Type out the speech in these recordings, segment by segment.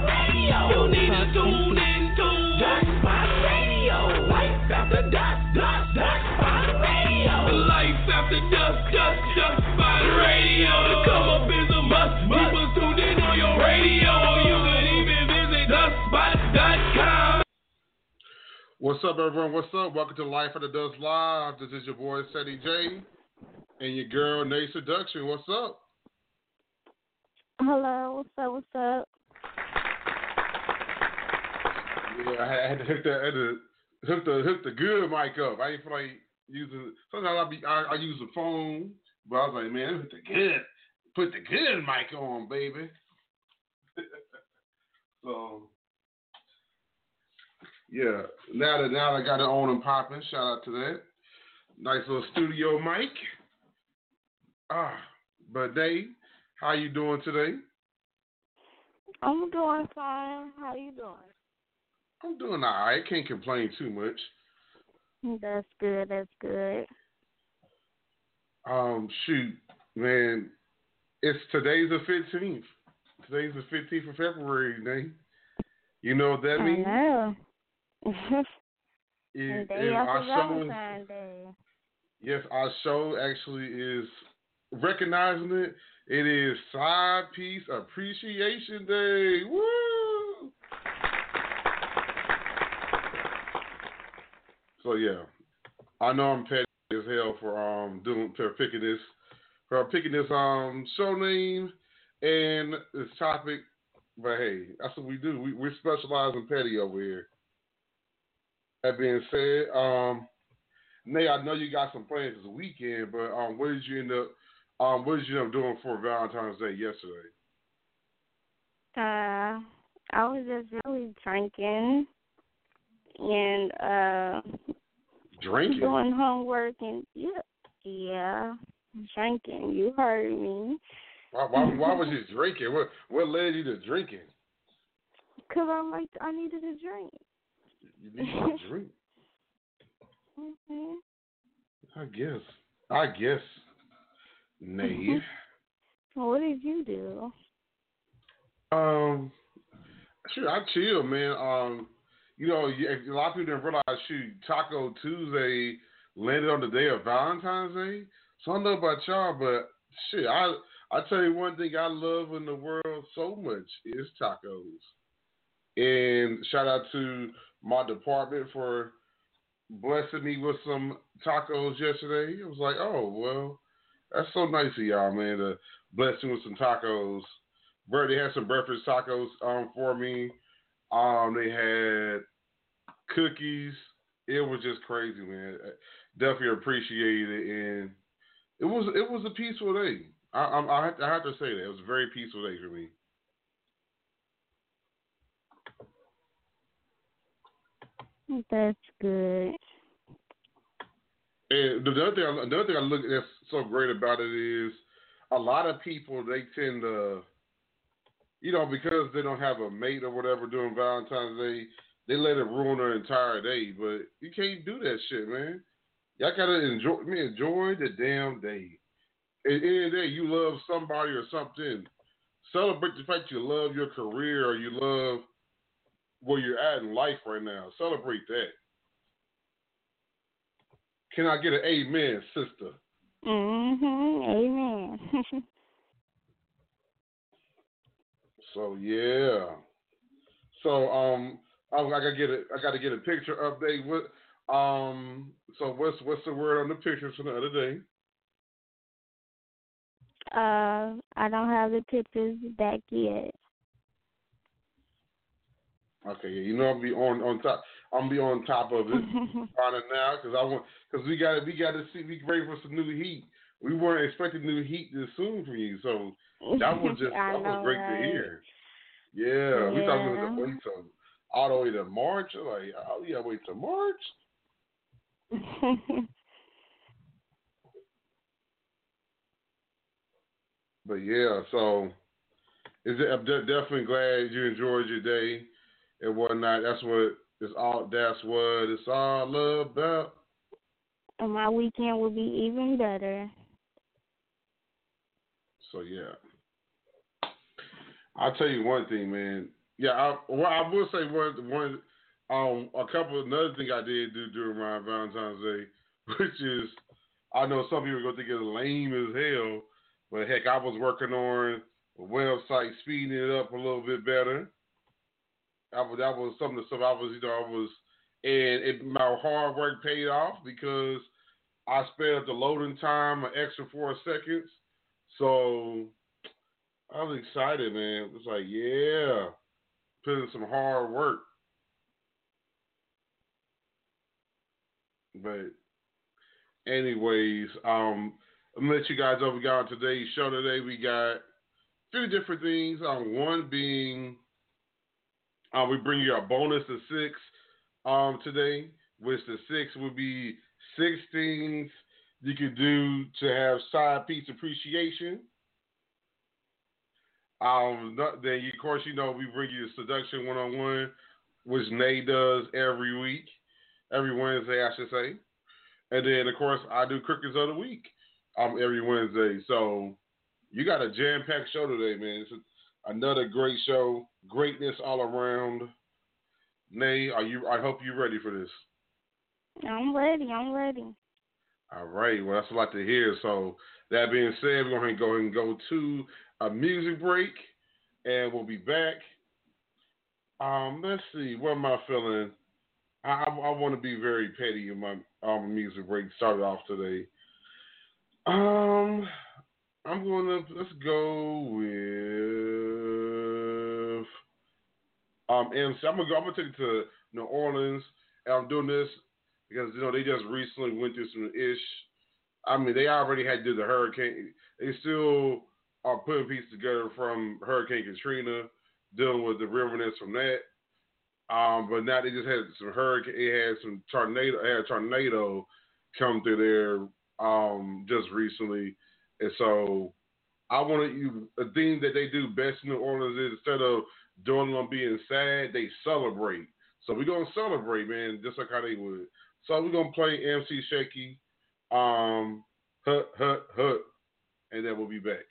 Radio. You need to tune in to Radio. Life after dust, dust, Radio. Life after dust, dust, Radio. Come up is a must. People in on your radio. You even visit. What's up, everyone? What's up? Welcome to Life of the Dusk Live. This is your boy, Ceddy J, and your girl, Nayy Seduction. What's up? Hello, what's up? What's up? Yeah, I had to hook the, had to hook the, hook the good mic up. I ain't feel like using, sometimes I, be, I, I use the phone, but I was like, man, put the good, put the good mic on, baby. so, yeah, now that now that I got it on and popping, shout out to that. Nice little studio mic. Ah, but Dave, how you doing today? I'm doing fine. How you doing? I'm doing all right. Can't complain too much. That's good. That's good. Um, shoot, man, it's today's the fifteenth. Today's the fifteenth of February, Nate. You know what that I means? know. It- Day after our show, Valentine's Day. yes, our show actually is recognizing it. It is Side Piece Appreciation Day. Woo! So yeah, I know I'm petty as hell for um doing for picking this for picking this um show name and this topic, but hey, that's what we do. We we specialize in petty over here. That being said, um, Nay, I know you got some plans this weekend, but um, what did you end up um what did you end up doing for Valentine's Day yesterday? Uh, I was just really drinking and uh Drinking. doing homework and yeah, yeah, drinking. You heard me. Why, why, why was you drinking? What what led you to drinking? Cause I like I needed a drink. You need to drink. hmm I guess. I guess. Nay. What did you do? Um, sure, I chill, man. Um, you know, a lot of people didn't realize, shoot, Taco Tuesday landed on the day of Valentine's Day. So I don't know about y'all, but shit, I I tell you one thing I love in the world so much is tacos. And shout out to my department for blessing me with some tacos yesterday. It was like, oh well, that's so nice of y'all, man, to bless me with some tacos. Bro, they had some breakfast tacos um for me. Um, they had cookies. It was just crazy, man. Definitely appreciate it, and it was it was a peaceful day. I I, I, have, to, I have to say that it was a very peaceful day for me. That's good. And the other thing, I- the other thing I look at that's so great about it is a lot of people they tend to, you know, because they don't have a mate or whatever during Valentine's Day, they let it ruin their entire day. But you can't do that shit, man. Y'all gotta enjoy, me enjoy the damn day. At end of the day, you love somebody or something. Celebrate the fact you love your career or you love where you're at in life right now. Celebrate that. Can I get an amen, sister? Mhm. Amen. So yeah. So um, I, I gotta get a I gotta get a picture update. What um? So what's what's the word on the pictures from the other day? uh, I don't have the pictures back yet. Okay, yeah, you know I'm be on on top. I'm gonna be on top of it on it now because I want because we got we got to see we ready for some new heat. We weren't expecting new heat this soon from you, so that was just that know, was great right? to hear. Yeah, yeah. we thought we was gonna wait till all the way to March. Like, oh yeah, wait till March. but yeah, so is it, I'm de- definitely glad you enjoyed your day and whatnot. That's what it's all that's what it's all about. And my weekend will be even better. So yeah, I'll tell you one thing, man. Yeah, I, well, I will say one one um a couple another thing I did do during my Valentine's Day, which is I know some people are gonna think it's lame as hell, but heck, I was working on a website, speeding it up a little bit better. I was that was something that I was you know I was and it, my hard work paid off because I spared the loading time an extra four seconds. So I was excited, man. It was like, yeah, put in some hard work. But anyways, um, I'm gonna let you guys know we got on today's show today. We got a few different things. Um, one being uh, we bring you a bonus of six um, today, which the six would be six things you could do to have side piece appreciation. Um, then, you, of course, you know we bring you the seduction one on one, which Nay does every week, every Wednesday, I should say. And then, of course, I do crickets of the week um, every Wednesday. So you got a jam packed show today, man. It's Another great show, greatness all around. Nay, are you? I hope you're ready for this. I'm ready. I'm ready. All right. Well, that's a lot to hear. So that being said, we're going to go ahead and go to a music break, and we'll be back. Um, let's see. What am I feeling? I, I, I want to be very petty in my um, music break. Started off today. Um, I'm going to let's go with. Um, and so I'm gonna go, I'm gonna take it to New Orleans, and I'm doing this because you know they just recently went through some ish. I mean, they already had to do the hurricane. They still are putting pieces together from Hurricane Katrina, dealing with the riverness from that. Um, but now they just had some hurricane. It had some tornado. had a tornado come through there um, just recently, and so I want to. A thing that they do best in New Orleans is instead of during them being sad, they celebrate. So we're gonna celebrate, man, just like how they would. So we're gonna play MC Shaky, um, hut hut hut, and then we'll be back.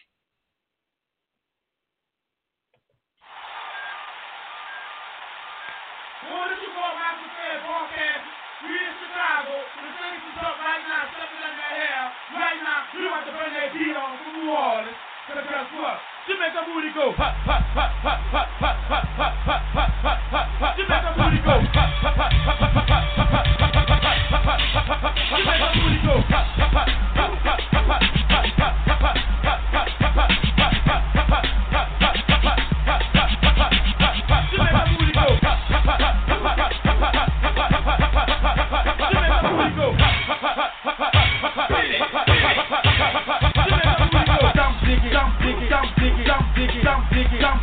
Right now, have to that beat on from New Orleans. Jamaica booty go. Jamaica booty go. Jamaica booty go.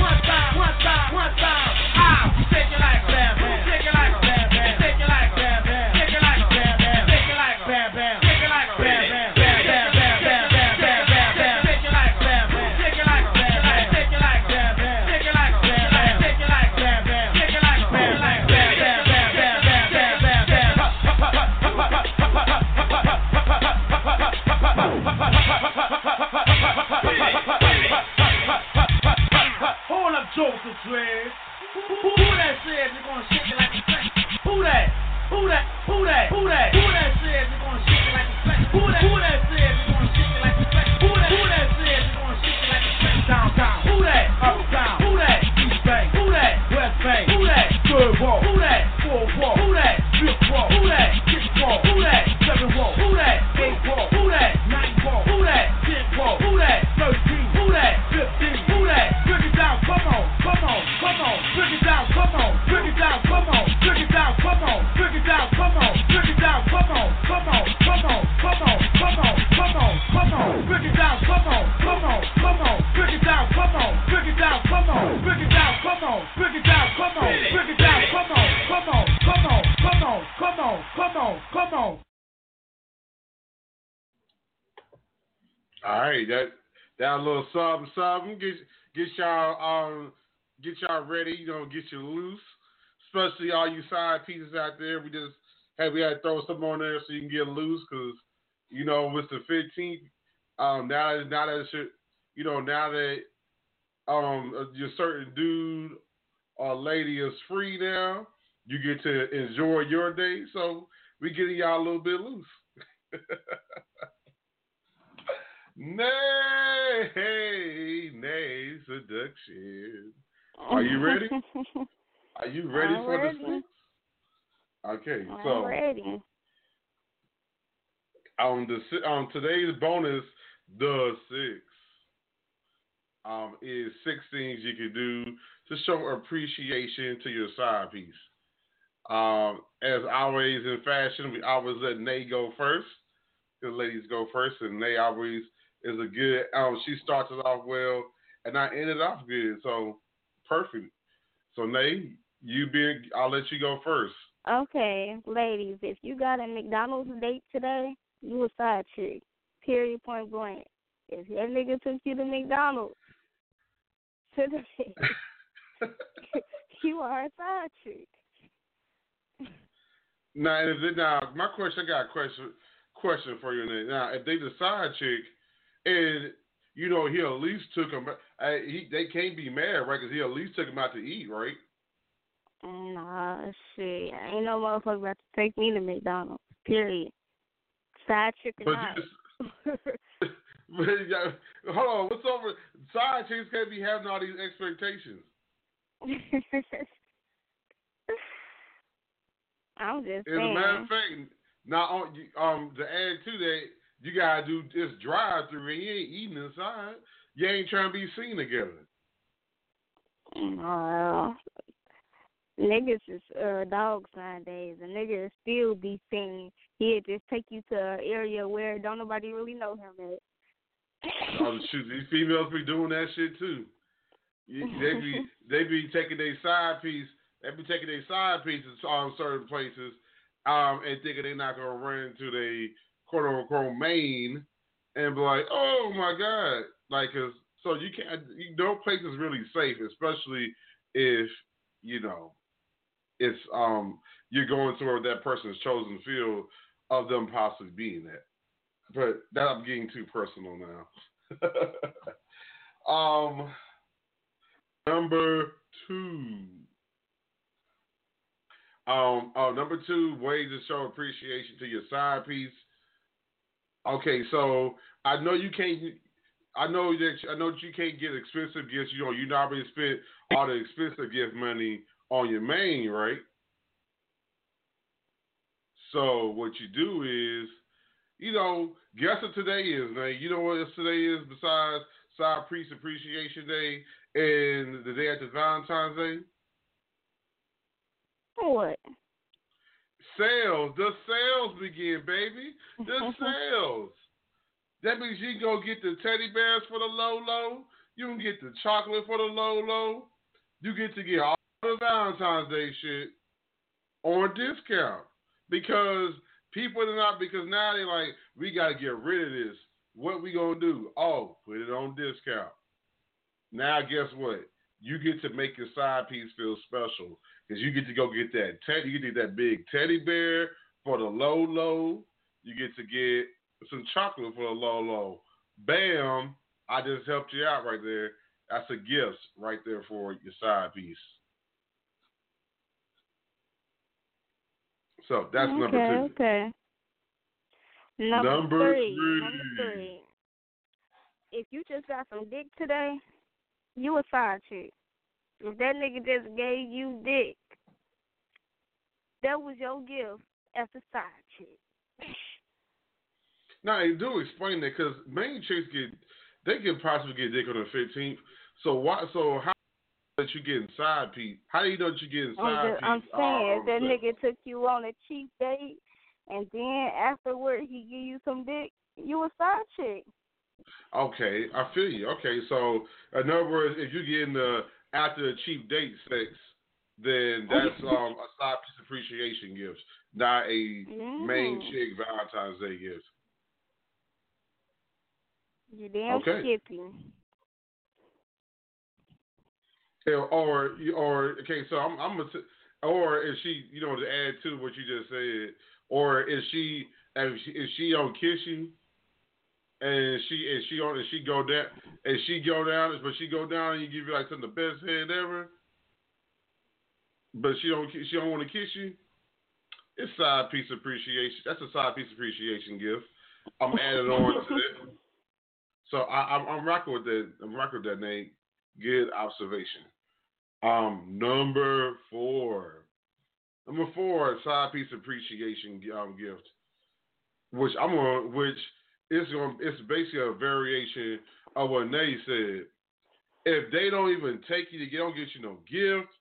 One time, one time, one time. Ah, you shake it like a man, shake it like a man. Something something get get y'all um get y'all ready, you know, get you loose. Especially all you side pieces out there. We just hey we had to throw some on there so you can get loose because you know with the fifteenth. Um now that now that you know now that um your certain dude or lady is free now, you get to enjoy your day. So we getting y'all a little bit loose. Nay, nay, seduction. Are you ready? Are you ready I'm for ready. the six? Okay, I'm so ready. on the on today's bonus, the six, um, is six things you can do to show appreciation to your side piece. Um, as always in fashion, we always let Nay go first. The ladies go first, and Nay always is a good. Um, she starts it off well, and I ended off good, so perfect. So Nay, you be. I'll let you go first. Okay, ladies, if you got a McDonald's date today, you a side chick. Period, point blank. If that nigga took you to McDonald's today, you are a side chick. Now, if they, now my question, I got a question question for you. Now, if they decide chick, and you know he at least took him, uh, he they can't be mad, right? Because he at least took him out to eat, right? Nah, shit. Ain't no motherfucker about to take me to McDonald's. Period. Side chick or But not. you just, but you got- hold on, what's over? Side chicks can't be having all these expectations. I'm just As a matter of fact, not on um to add to that, you gotta do this drive through, and you ain't eating inside. You ain't trying to be seen together. Well, niggas is uh, dogs nowadays. A nigga still be seen. He'll just take you to an area where don't nobody really know him at. Oh shoot, these females be doing that shit too. They be they be taking their side piece. They be taking their side pieces on certain places, um, and thinking they're not gonna run into the quote unquote main, and be like, oh my god, like 'cause so you can't. You, no place is really safe, especially if you know it's um you're going toward that person's chosen field of them possibly being that. But that I'm getting too personal now. um, number two. Um, oh, number two, ways to show appreciation to your side piece. Okay, so I know you can't. I know that I know that you can't get expensive gifts. You know, you not really spent all the expensive gift money on your main, right? So what you do is, you know, guess what today is, man. You know what today is besides Side Piece Appreciation Day and the day after Valentine's Day? What? Sales. The sales begin, baby. The sales. That means you can go get the teddy bears for the low low. You can get the chocolate for the low low. You get to get all the Valentine's Day shit on discount because people are not because now they're like we got to get rid of this. What we gonna do? Oh, put it on discount. Now guess what? You get to make your side piece feel special because you get to go get that teddy. You get that big teddy bear for the low low. You get to get some chocolate for the low low. Bam! I just helped you out right there. That's a gift right there for your side piece. So that's okay, number two. Okay. Number, Number three. three. Number three. If you just got some dick today, you a side chick. If that nigga just gave you dick, that was your gift as a side chick. Now, you do explain that because main chicks get they can possibly get dick on the fifteenth. So why? So how that you getting side piece? How do you know that you getting I'm, side piece? I'm saying, um, if that nigga took you on a cheap date and then afterward he give you some dick, you a side chick. Okay, I feel you. Okay, so in other words, if you're getting the after the cheap date sex, then that's um a side piece appreciation gift, not a main chick Valentine's Day gift. You damn Okay. skippy. Yeah, Or or okay, so I'm I'm gonna or is she you know to add to what you just said, or is she if she is she on kiss you, and she is she on and she go down and she go down but she go down and you give you like some of the best head ever, but she don't she don't want to kiss you. It's side piece appreciation. That's a side piece appreciation gift. I'm adding on to it. So I, I'm I'm rocking with that. I'm rocking with that Nate. Good observation. Um, number four. Number four, side piece appreciation um, gift, which I'm on, which is going, it's basically a variation of what Nate said. If they don't even take you, they don't get you no gift,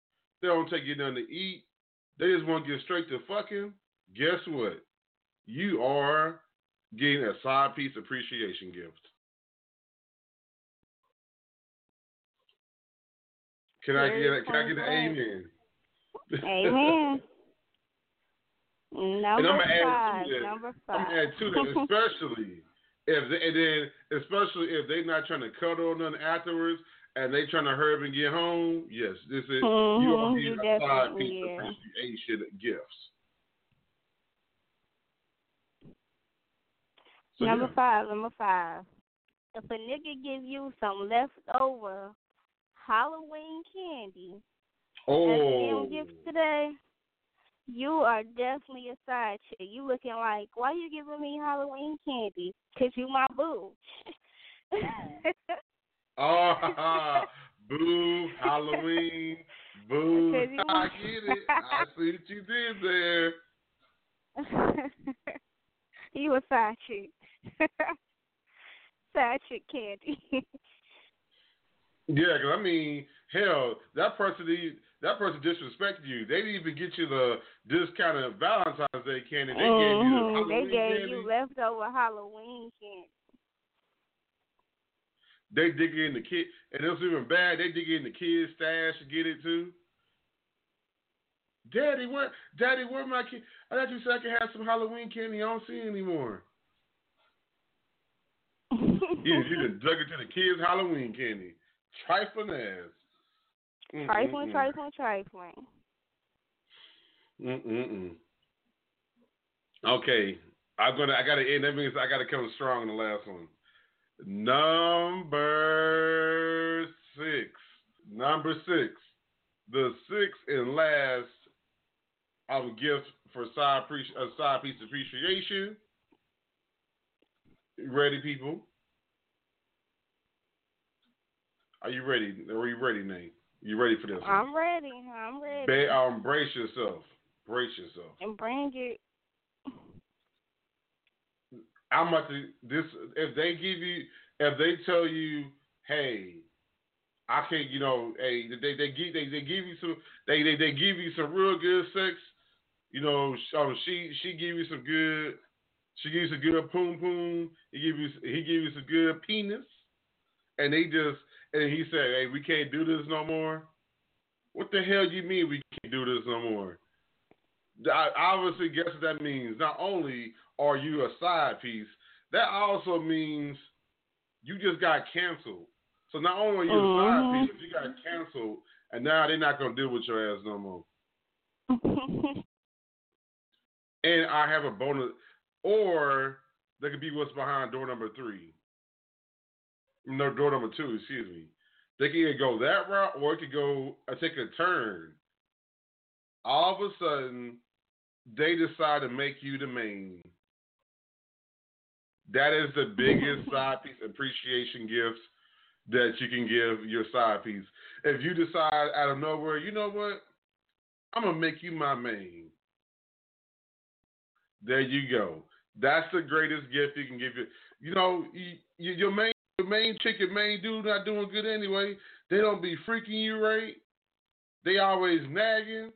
they don't take you nothing to eat, they just want to get straight to fucking. Guess what? You are getting a side piece appreciation gift. Can I get a, can I get an amen? Amen. and Number I'm gonna add five. to that. Number I'm five. gonna add to that, especially if they, and then especially if they're not trying to cuddle or nothing afterwards, and they trying to hurry up and get home. Yes, this is you mm-hmm, are getting a side definitely- piece yeah. appreciation gifts. So, number yeah. five. Number five. If a nigga give you some leftover Halloween candy as a Oh, damn gift today, you are definitely a side chick. You looking like, why you giving me Halloween candy? Cause you my boo. oh, boo, Halloween, boo. You- I get it. I see what you did there. you a side chick. side chick candy. Yeah, 'cause I mean, hell, that person that person disrespected you. They didn't even get you the discount of Valentine's Day candy. They gave you the Mhm, Halloween They gave candy. you leftover Halloween candy. They dig in the kid, and it was even bad. They dig in the kids' stash to get it too. Daddy, where, Daddy, where my kid? I thought you said I could have some Halloween candy. I don't see anymore. You, you done dug into the kids' Halloween candy. Trifling ass. Mm, trifling, Mm-mm-mm. trifling, trifling. Mm-mm-mm. Okay, I'm gonna. I gotta end. That means I gotta come strong in the last one. Number six. Number six. The sixth and last um, gift for side appreci- uh, side piece appreciation. Ready, people? Are you ready? Are you ready, Nate? You ready for this? one? I'm ready. I'm ready. Ba- um, brace yourself. Brace yourself. and bring it. I'm about to this if they give you if they tell you, hey, I can't, you know, hey, they they give they, they give you some they, they they give you some real good sex, you know, um, she she give you some good she gives you some good poom poom, he give you he give you some good penis, and they just and he said, hey, we can't do this no more. What the hell you mean we can't do this no more? I obviously guess what that means. Not only are you a side piece, that also means you just got canceled. So not only are you a side mm-hmm. piece, you got canceled, and now they're not gonna deal with your ass no more. And I have a bonus, or that could be what's behind door number three. No, door number two. Excuse me. They can either go that route, or it could go uh, take a turn. All of a sudden, they decide to make you the main. That is the biggest side piece appreciation gift that you can give your side piece. If you decide out of nowhere, you know what? I'm gonna make you my main. There you go. That's the greatest gift you can give you. You know, you, your main your main chick, your main dude not doing good anyway. They don't be freaking you right. They always nagging.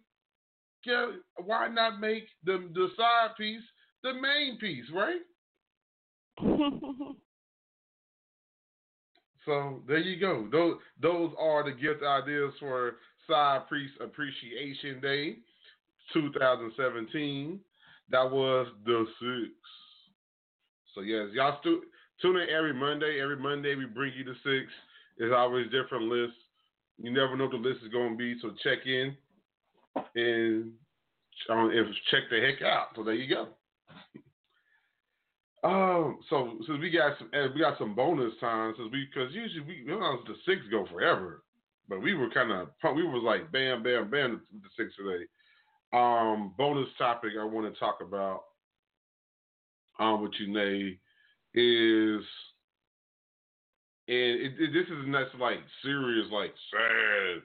Yeah, why not make the the side piece the main piece, right? so there you go. Those those are the gift ideas for Side Piece Appreciation Day, 2017. That was the six. So yes, y'all stu- tune in every Monday. Every Monday we bring you the six. It's always different lists. You never know what the list is going to be, so check in and um, if check the heck out. So there you go. Um, so since we got some, we got some bonus time, since we because usually we you know, the six go forever, but we were kind of we was like bam, bam, bam the six today. Um, bonus topic I want to talk about um with you, Nay, is and it, it, this is not like serious, like sad.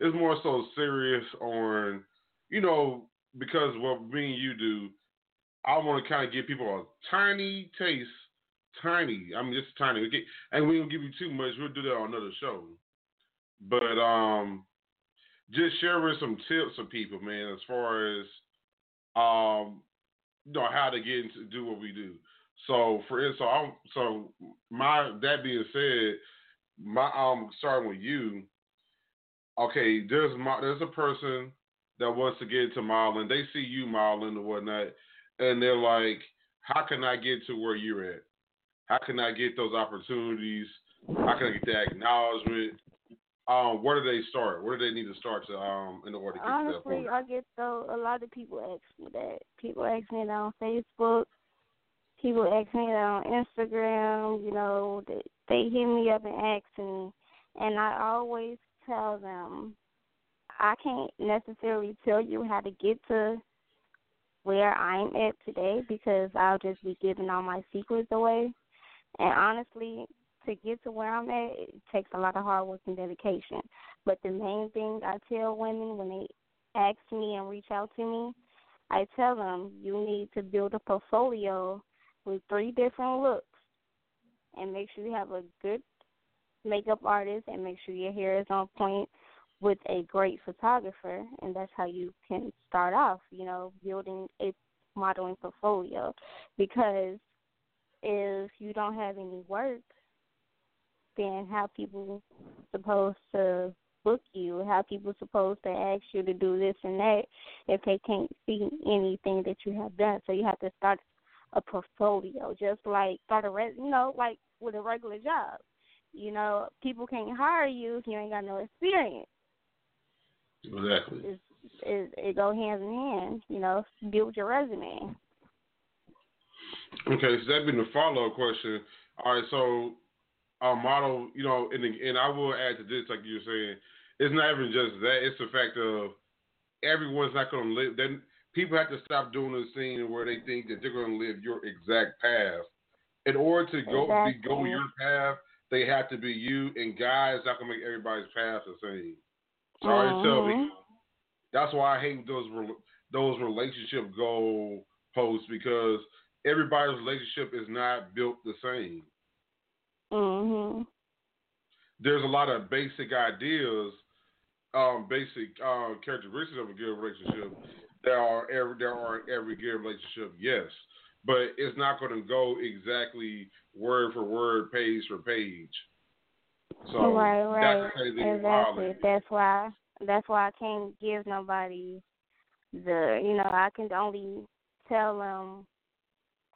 It's more so serious on, you know, because what me and you do, I want to kind of give people a tiny taste, tiny. I mean, just tiny. Okay, and we don't give you too much. We'll do that on another show. But um, just sharing some tips for people, man, as far as um, you know how to get into do what we do. So for it, so I'm so my that being said, my um starting with you. Okay, there's my there's a person that wants to get into modeling. They see you modeling or whatnot, and they're like, "How can I get to where you're at? How can I get those opportunities? How can I get that acknowledgement? Um, where do they start? Where do they need to start to um in order to get Honestly, to that point? I get so a lot of people ask me that. People ask me that on Facebook. People ask me that on Instagram. You know, they, they hit me up and ask me, and I always tell them I can't necessarily tell you how to get to where I'm at today because I'll just be giving all my secrets away. And honestly, to get to where I'm at, it takes a lot of hard work and dedication. But the main thing I tell women when they ask me and reach out to me, I tell them you need to build a portfolio with three different looks. And make sure you have a good makeup artist and make sure your hair is on point with a great photographer. And that's how you can start off, you know, building a modeling portfolio. Because if you don't have any work then how people supposed to book you, how people supposed to ask you to do this and that if they can't see anything that you have done. So you have to start a portfolio, just like start a res, you know, like with a regular job. You know, people can't hire you if you ain't got no experience. Exactly. It's, it, it go hand in hand. You know, build your resume. Okay, so that being the follow up question. All right, so our model, you know, and and I will add to this, like you were saying, it's not even just that. It's the fact of everyone's not going to live. Then people have to stop doing the scene where they think that they're going to live your exact path. In order to go be, go your path, they have to be you. And guys, not going to make everybody's path the same. Sorry to tell Mhm. you. That's why I hate those those relationship goal posts because everybody's relationship is not built the same. Mhm. there's a lot of basic ideas, um, basic uh, characteristics of a good relationship. There are every there are every good relationship, yes, but it's not going to go exactly word for word, page for page. So right, right. that's the same thing with Exactly. That's why. That's why I can't give nobody the. You know, I can only tell them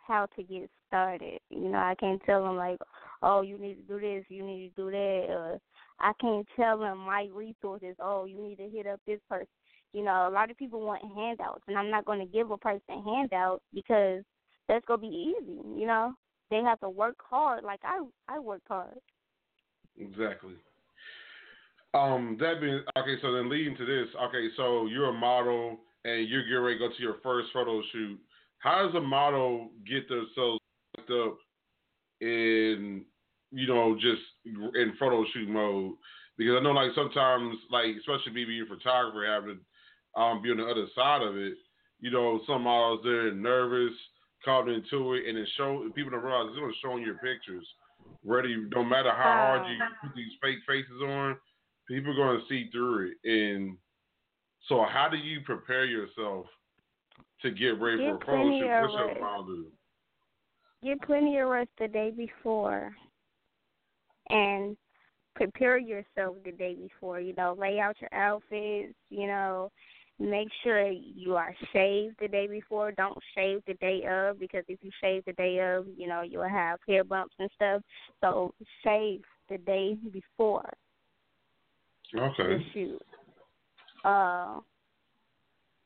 how to get started. You know, I can't tell them like, oh, you need to do this, you need to do that. Or I can't tell them my resources. Oh, you need to hit up this person. You know, a lot of people want handouts, and I'm not going to give a person a handout because that's going to be easy. You know, they have to work hard. Like I, I worked hard. Exactly. Um, that being okay, so then leading to this, okay, so you're a model, and you're getting ready to go to your first photo shoot, how does a model get themselves up in, you know, just in photo shoot mode? Because I know, like sometimes, like especially me being a photographer, having um, be on the other side of it, you know, some models they're nervous, caught into it, and it show people don't realize it's to show in your pictures. Ready, no matter how hard you put these fake faces on, people are going to see through it. And so, how do you prepare yourself to get ready Get for a photo shoot? What's your rest. do? Get plenty of rest the day before, and prepare yourself the day before. You know, lay out your outfits. You know, make sure you are shaved the day before. Don't shave the day of because if you shave the day of, you know, you'll have hair bumps and stuff. So shave the day before the Okay. shoot. Uh,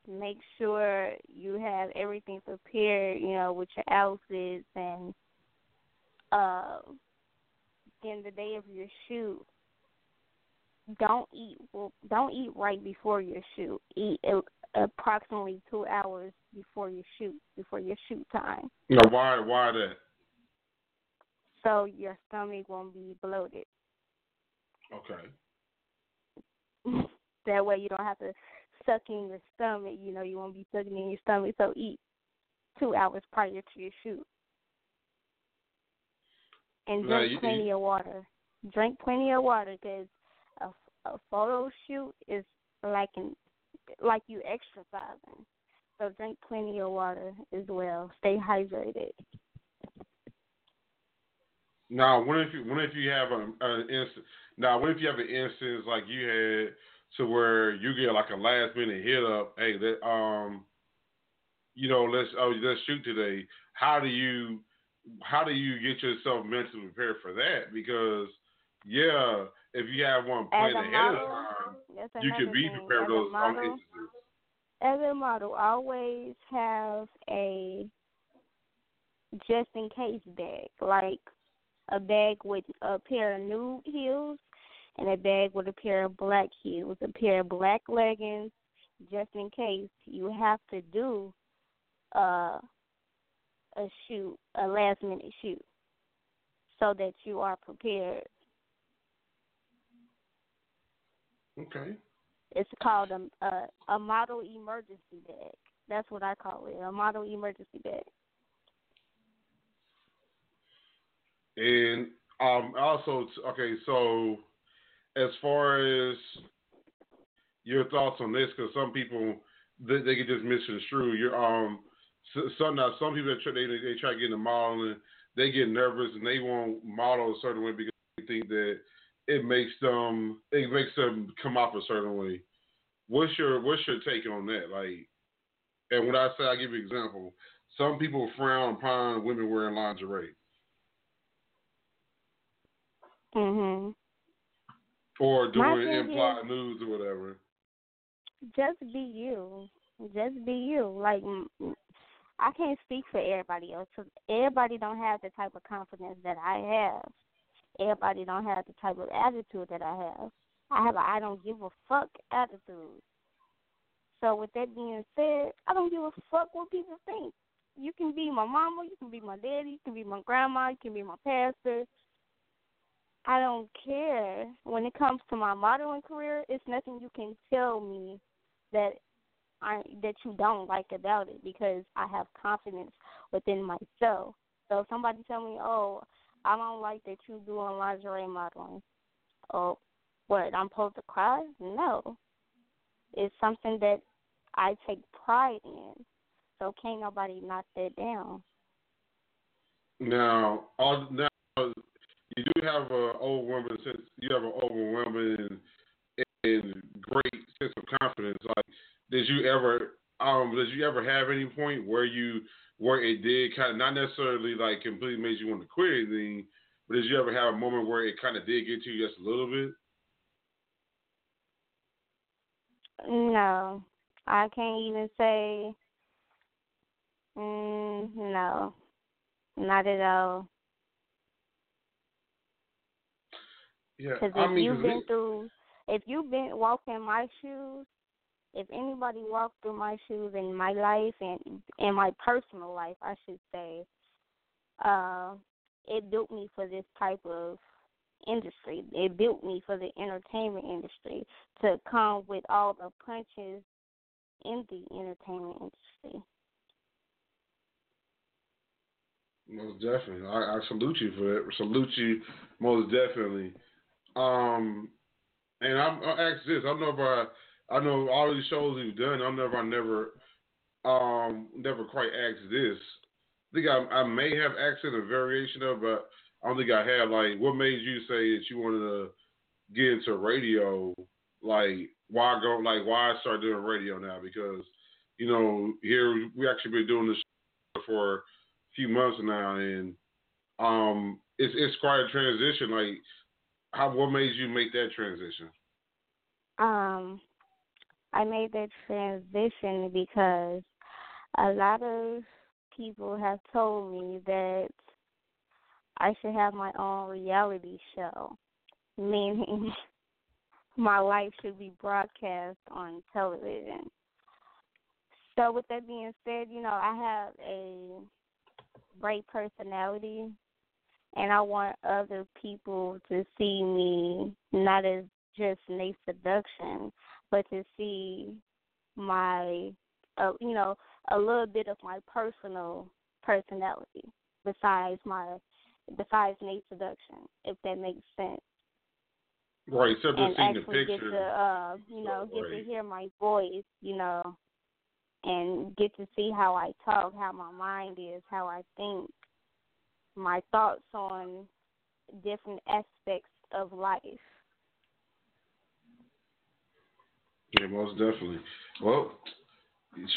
make sure you have everything prepared, you know, with your outfits and uh then the day of your shoot don't eat don't eat right before your shoot. Eat approximately 2 hours before your shoot, before your shoot time. Now, why? Why that? So your stomach won't be bloated. Okay. that way you don't have to suck in your stomach. You know, you won't be sucking in your stomach. So eat two hours prior to your shoot, and drink you- plenty of water. Drink plenty of water because a, a photo shoot is like an like you exercising. So drink plenty of water as well. Stay hydrated. Now, what if you what if you have an, an instance? Now, what if you have an instance like you had to where you get like a last minute hit up? Hey, that um, you know, let's oh let's shoot today. How do you how do you get yourself mentally prepared for that? Because yeah, if you have one planned ahead of time, that's you can be prepared As for a those model, instances. as a model, always have a just in case bag, like a bag with a pair of nude heels and a bag with a pair of black heels, a pair of black leggings, just in case you have to do uh, a shoot, a last minute shoot, so that you are prepared. Okay. It's called a, a a model emergency bag. That's what I call it, a model emergency bag. And um, also, okay, so as far as your thoughts on this, because some people they, they can just misconstrue your um. Some now some people that try, they they try to get into modeling, they get nervous and they won't model a certain way because they think that it makes them it makes them come off a certain way. What's your what's your take on that? Like, and when I say I give you an example, some people frown upon women wearing lingerie. Mhm. or doing implied nudes or whatever. Just be you. Just be you. Like I can't speak for everybody else. 'cause everybody don't have the type of confidence that I have. Everybody don't have the type of attitude that I have. I have a I don't give a fuck attitude. So with that being said, I don't give a fuck what people think. You can be my mama, you can be my daddy, you can be my grandma, you can be my pastor. I don't care. When it comes to my modeling career, it's nothing you can tell me that I that you don't like about it because I have confidence within myself. So if somebody tell me, "Oh, I don't like that you doing lingerie modeling," oh, what I'm supposed to cry? No, it's something that I take pride in. So can't nobody knock that down. Now, all, now you do have an old woman since you have an overwhelming and great sense of confidence. Like, did you ever, um, did you ever have any point where you, where it did kind of not necessarily like completely made you want to quit anything, but did you ever have a moment where it kind of did get to you just a little bit? No, I can't even say. Mm, no, not at all. Yeah, Because I if mean, you've been it- through, if you've been walking my shoes, if anybody walked through my shoes in my life and in my personal life, I should say, uh, it built me for this type of industry. It built me for the entertainment industry to come with all the punches in the entertainment industry. Most definitely. I, I salute you for that. Salute you most definitely. Um, and I'm, I'll ask this. I don't know if I, I know all these shows you've done. I don't know if I never, um, never quite asked this. I think I, I may have asked it a variation of, but I don't think I have. Like, what made you say that you wanted to get into radio? Like, why go? Like, why start doing radio now? Because, you know, here we actually been doing this for a few months now, and um, it's it's quite a transition. Like, how what made you make that transition? Um, I made that transition because a lot of people have told me that I should have my own reality show, meaning my life should be broadcast on television. So, with that being said, you know, I have a great personality and I want other people to see me not as just Nayy Seduction, but to see my, uh, you know, a little bit of my personal personality besides my, besides Nayy Seduction, if that makes sense. Right, so and seeing the actually picture. get to, uh, you know, get Right. to hear my voice, you know, and get to see how I talk, how my mind is, how I think, my thoughts on different aspects of life. Yeah, most definitely. Well,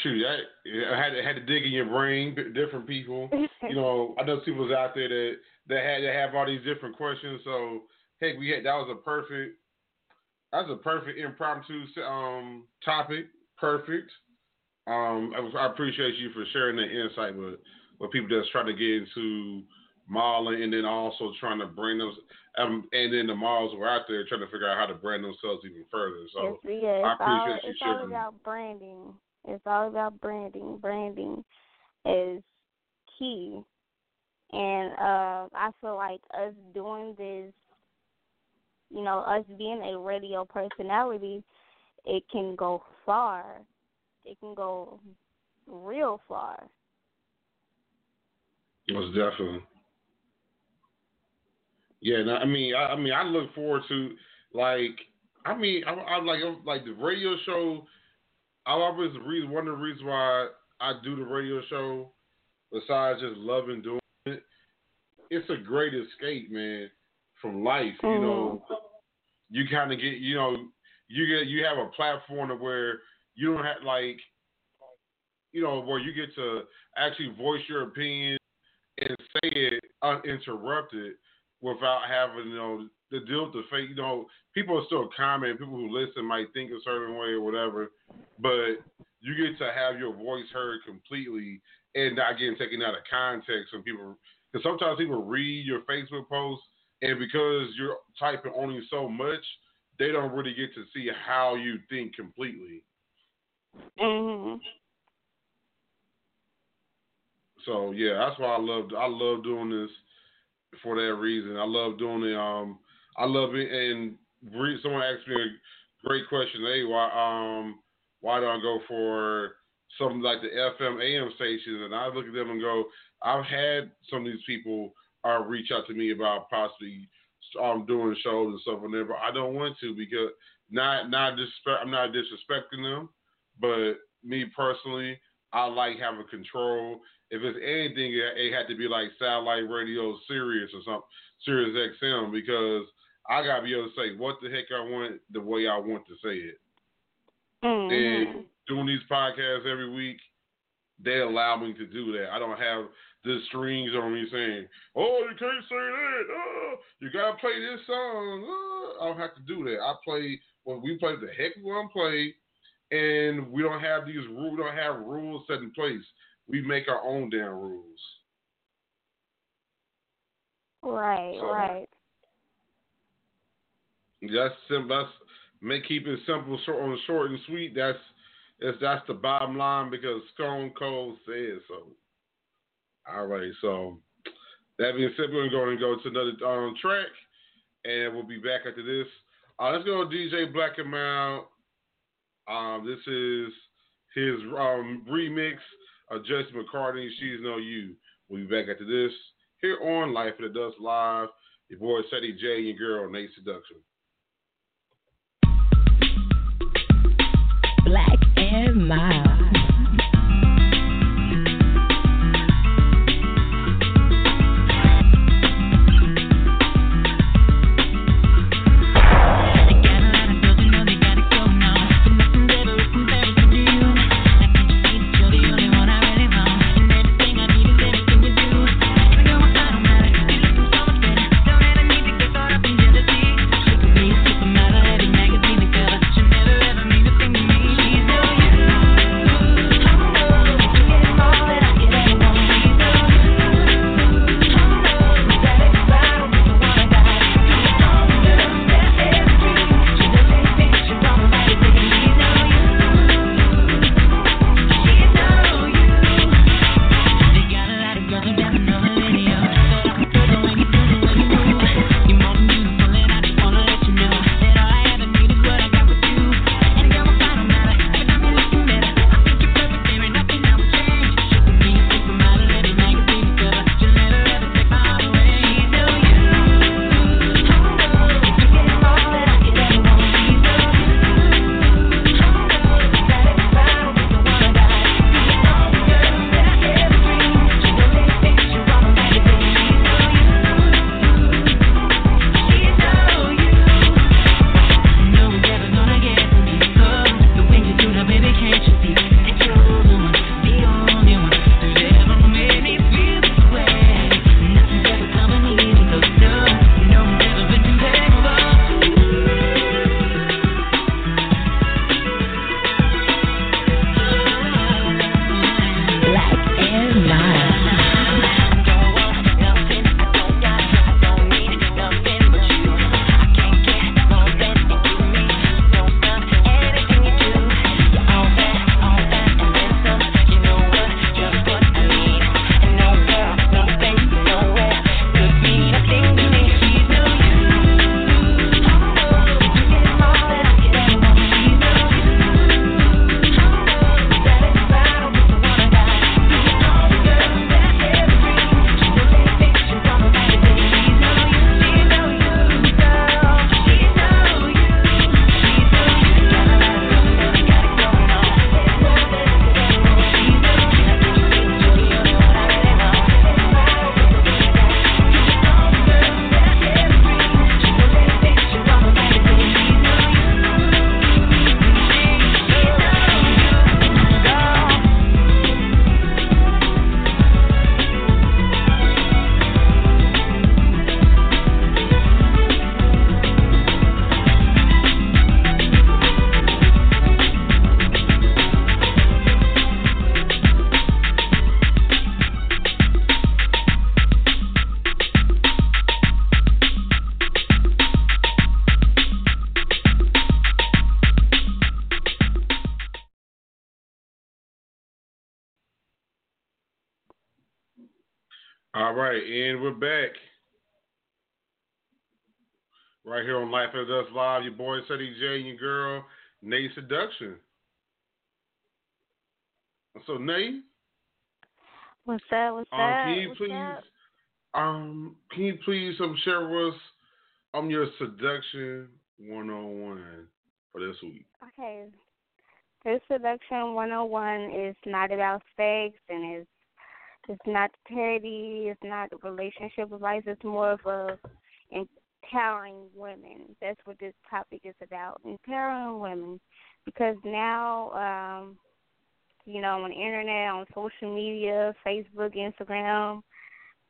shoot, I, I had to, had to dig in your brain, different people. You know, I know people's out there that that had to have all these different questions. So, heck, we had that was a perfect, That's a perfect impromptu um topic. Perfect. Um, I, I appreciate you for sharing that insight with with people that's trying to get into modeling and then also trying to bring them. Um, and then the models were out there trying to figure out how to brand themselves even further. So. it's, yeah, I it's all, appreciate you it's all about branding. It's all about branding. Branding is key. And uh I feel like us doing this, you know, us being a radio personality, it can go far. It can go real far. Most definitely. Yeah, no, I mean, I, I mean, I look forward to like, I mean, I, I like like the radio show. I always reason one of the reasons why I do the radio show, besides just loving doing it, it's a great escape, man, from life. You know, mm-hmm. you kind of get, you know, you get you have a platform where you don't have like, you know, where you get to actually voice your opinion and say it uninterrupted without having, you know, to deal with the fake. You know, people are still comment. People who listen might think a certain way or whatever, but you get to have your voice heard completely and not getting taken out of context. And people, because sometimes people read your Facebook post, and because you're typing only so much, they don't really get to see how you think completely. Mhm. So yeah, that's why I love I love doing this for that reason. I love doing it. Um, I love it. And someone asked me a great question. Hey, why um why don't I go for something like the FM AM stations? And I look at them and go, I've had some of these people uh, reach out to me about possibly um doing shows and stuff, and but I don't want to because not not disrespect. I'm not disrespecting them, but me personally, I like having control if it's anything, it, had to be like satellite radio, Sirius or something, Sirius XM, because I gotta be able to say what the heck I want the way I want to say it. Mhm. And doing these podcasts every week, they allow me to do that. I don't have the strings on me saying, "Oh, you can't say that. Oh, you gotta play this song." Oh, I don't have to do that. I play when we play the heck we want to play, and we don't have these rules. We don't have rules set in place. We make our own damn rules. Right, So- right. That's simple. That's make keep it simple, short, on short and sweet. That's It's that's the bottom line because Stone Cold said so. All right, so that being said, we're going to go to another um, track, and we'll be back after this. Uh, let's go to DJ Black and Mild. Um, this is his um, remix of Jesse McCartney, She's No You. We'll be back after this here on Life in the Dusk Live. Your boy Ceddy J and your girl Nayy Seduction. Black and mild. All right, and we're back. Right here on Life of Us Live, your boy Ceddy J and your girl, Nayy Seduction. So Nate, What's that? What's um, up? can you What's please up? um can you please um share with us um your seduction one on one for this week? Okay. This seduction 101 is not about sex and it's it's not parody, it's not relationship advice, it's more of a empowering women. That's what this topic is about. Empowering women. Because now, um, you know, on the internet, on social media, Facebook, Instagram,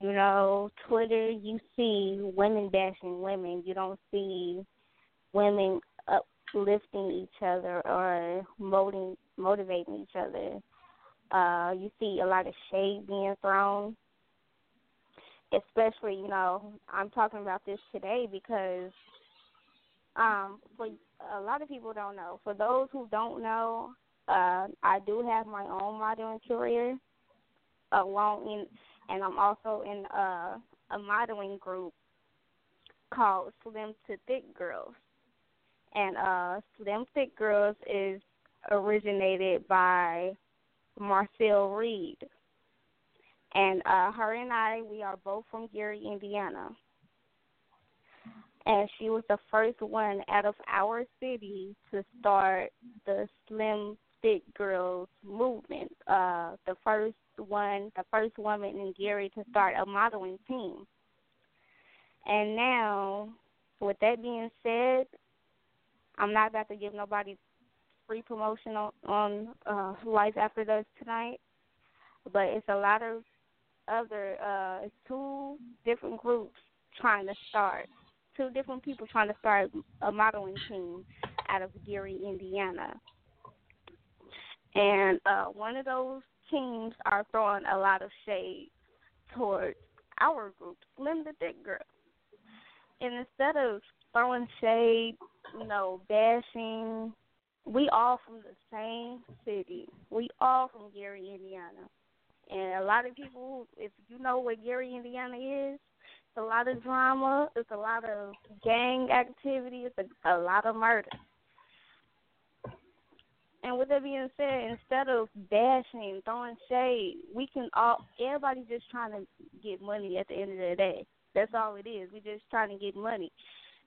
you know, Twitter, you see women bashing women. You don't see women uplifting each other or motivating motivating each other. Uh, you see a lot of shade being thrown. Especially, you know, I'm talking about this today because um for a lot of people don't know. For those who don't know, uh, I do have my own modeling career, along in, and I'm also in uh, a modeling group called Slim to Thick Girls, and uh, Slim Thick Girls is originated by Marcel Reed, and uh, her and I we are both from Gary, Indiana and she was the first one out of our city to start the Slim Thick Girls movement. Uh, the first one, the first woman in Gary to start a modeling team. And now, with that being said, I'm not about to give nobody free promotion on, uh, Life After Dusk tonight, but it's a lot of other uh, two different groups trying to start two different people trying to start a modeling team out of Gary, Indiana. And uh, one of those teams are throwing a lot of shade towards our group, Slim the Thick Girl. And instead of throwing shade, you know, bashing, we all from the same city. We all from Gary, Indiana. And a lot of people, if you know where Gary, Indiana is, it's a lot of drama. It's a lot of gang activity. It's a, a lot of murder. And with that being said, instead of bashing, throwing shade, we can all everybody's just trying to get money at the end of the day. That's all it is. We're just trying to get money.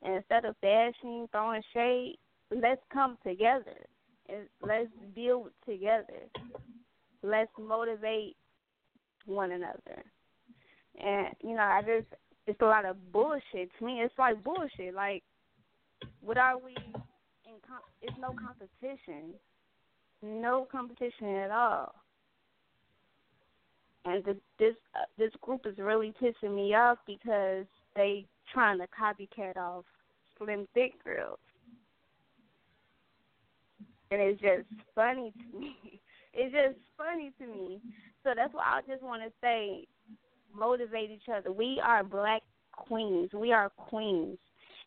And instead of bashing, throwing shade, let's come together and let's build together. Let's motivate one another. And you know, I just it's a lot of bullshit to me. It's like bullshit. Like, what are we in? Com- it's no competition, no competition at all. And this uh, this group is really pissing me off because they trying to copycat off Slim Thick and it's just funny to me. It's just funny to me. So that's why I just want to say motivate each other. We are black queens. We are queens,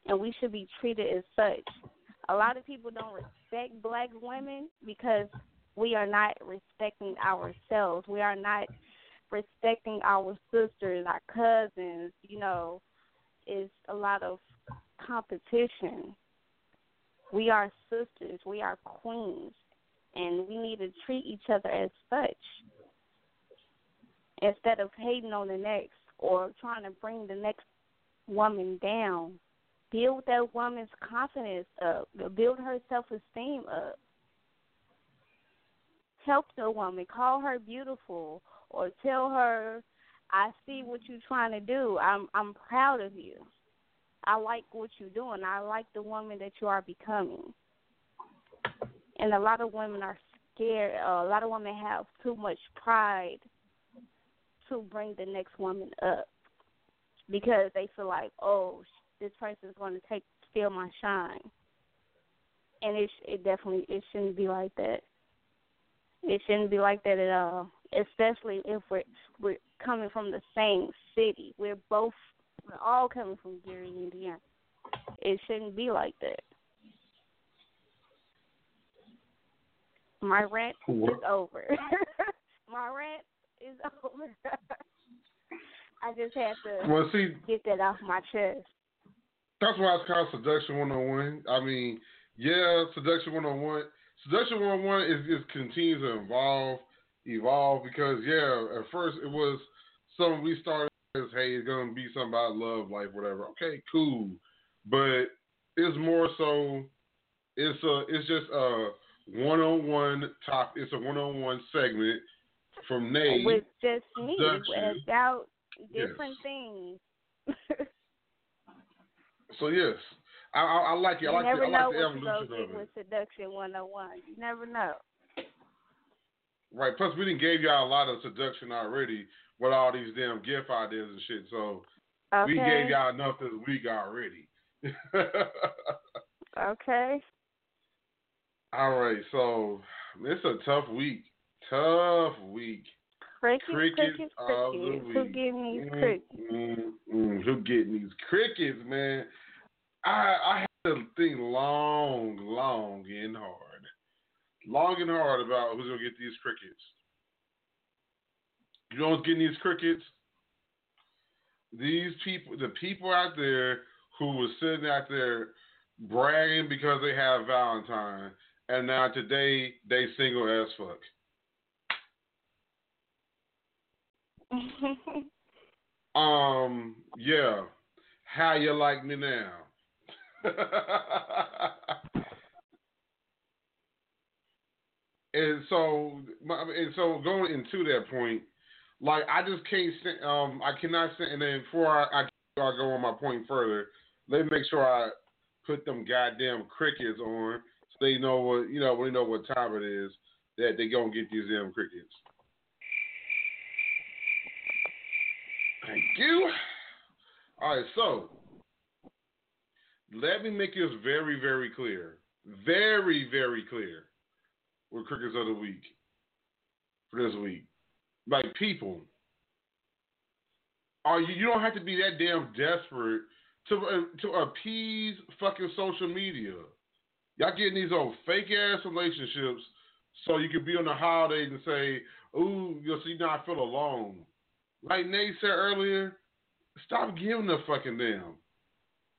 and we should be treated as such. A lot of people don't respect black women because we are not respecting ourselves. We are not respecting our sisters, our cousins. You know, it's a lot of competition. We are sisters. We are queens, and we need to treat each other as such instead of hating on the next or trying to bring the next woman down. Build that woman's confidence up. Build her self esteem up. Help the woman. Call her beautiful or tell her, I see what you're trying to do. I'm I'm proud of you. I like what you're doing. I like the woman that you are becoming. And a lot of women are scared. Uh, a lot of women have too much pride to bring the next woman up because they feel like, oh, this person is going to take steal my shine, and it it definitely it shouldn't be like that. It shouldn't be like that at all, especially if we're we're coming from the same city. We're both we're all coming from Gary, Indiana. It shouldn't be like that. My rant is over. My rant is over. I just had to well, see, get that off my chest. That's why it's called Seduction 101. I mean, yeah, Seduction 101. Seduction 101 is, is continues to evolve, evolve because yeah, at first it was something we started as hey, it's gonna be something about love, life, whatever. Okay, cool, but it's more so. It's a it's just a one on one top. It's a one on one segment from Nay with just me about different yes. things. so yes, I, I, I like it. You I like never the, I know like the what evolution you of it. With seduction 101, you never know. Right. Plus, we didn't gave y'all a lot of seduction already with all these damn gift ideas and shit. So okay. we gave y'all enough this week already. okay. All right. So it's a tough week. Tough week. Crickets, crickets, crickets, crickets. Who getting these mm, crickets? Mm, mm, who getting these crickets, man? I I had to think long, long and hard. long and hard about who's gonna get these crickets. You know what's getting these crickets? These people, the people out there who was sitting out there bragging because they have Valentine, and now today they single as fuck. Um, yeah. How you like me now? and so, and so going into that point, like I just can't, um, I cannot stand. And then before I, I, go on my point further, let me make sure I put them goddamn crickets on so they know what you know they know what time it is that they gonna get these damn crickets. Thank you. All right, so let me make this very, very clear. Very, very clear We're crickets of the week for this week. Like people, are you? You don't have to be that damn desperate to uh, to appease fucking social media. Y'all getting these old fake ass relationships so you can be on the holidays and say, "Ooh, you'll see now I feel alone." Like Nate said earlier, stop giving a fucking damn.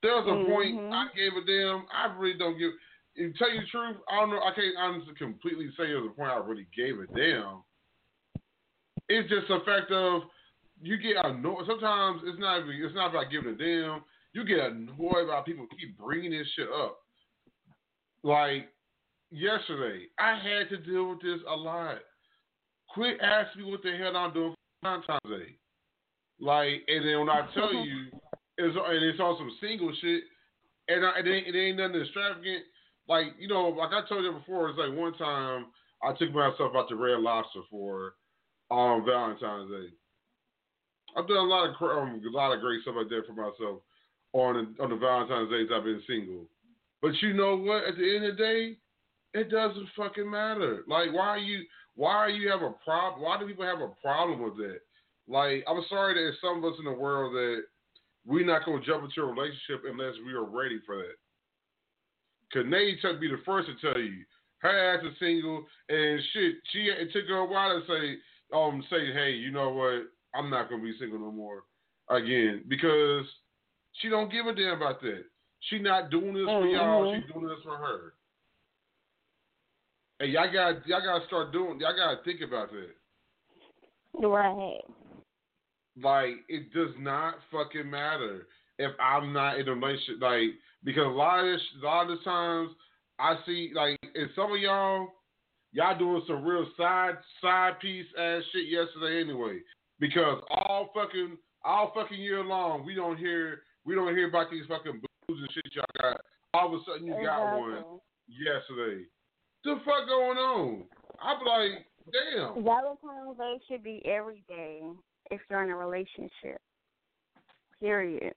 There was a Mm-hmm. point I gave a damn. I really don't give. To tell you the truth, I don't know. I can't honestly completely say there was a point I really gave a damn. It's just the fact of you get annoyed. Sometimes it's not even, it's not about giving a damn. You get annoyed about people keep bringing this shit up. Like yesterday, I had to deal with this a lot. Quit asking me what the hell I'm doing for Valentine's Day. Like, and then when I tell you, it's and it's on some single shit, and I, it ain't it ain't nothing extravagant. Like you know, like I told you before, it's like one time I took myself out to Red Lobster for um Valentine's Day. I've done a lot of um, a lot of great stuff like that for myself on the, on the Valentine's days I've been single. But you know what? At the end of the day, it doesn't fucking matter. Like, why are you? Why are you have a problem? Why do people have a problem with that? Like, I'm sorry that there's some of us in the world that we're not gonna jump into a relationship unless we are ready for that. Cause took be the first to tell you her ass is single and shit. She it took her a while to say, um, say, hey, you know what? I'm not gonna be single no more again because she don't give a damn about that. She not doing this for y'all. Mhm. She's doing this for her. Hey, y'all got y'all got to start doing. Y'all got to think about that. right. Like it does not fucking matter if I'm not in a relationship. Like because a lot of this, a lot of the times I see like and some of y'all y'all doing some real side side piece ass shit yesterday anyway. Because all fucking all fucking year long we don't hear we don't hear about these fucking booze and shit y'all got. All of a sudden you got one Exactly. yesterday. The fuck going on? I'm like, damn. Valentine's Day should be every day if you're in a relationship. Period.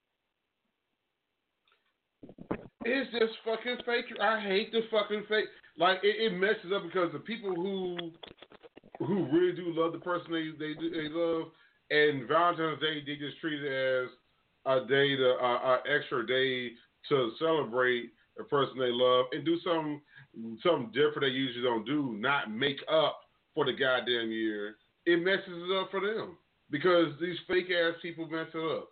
It's just fucking fake. I hate the fucking fake. Like it, it messes up because the people who who really do love the person they they they love, and Valentine's Day they just treat it as a day to uh, a extra day to celebrate the person they love and do something something different they usually don't do. Not make up for the goddamn year. It messes it up for them because these fake ass people mess it up.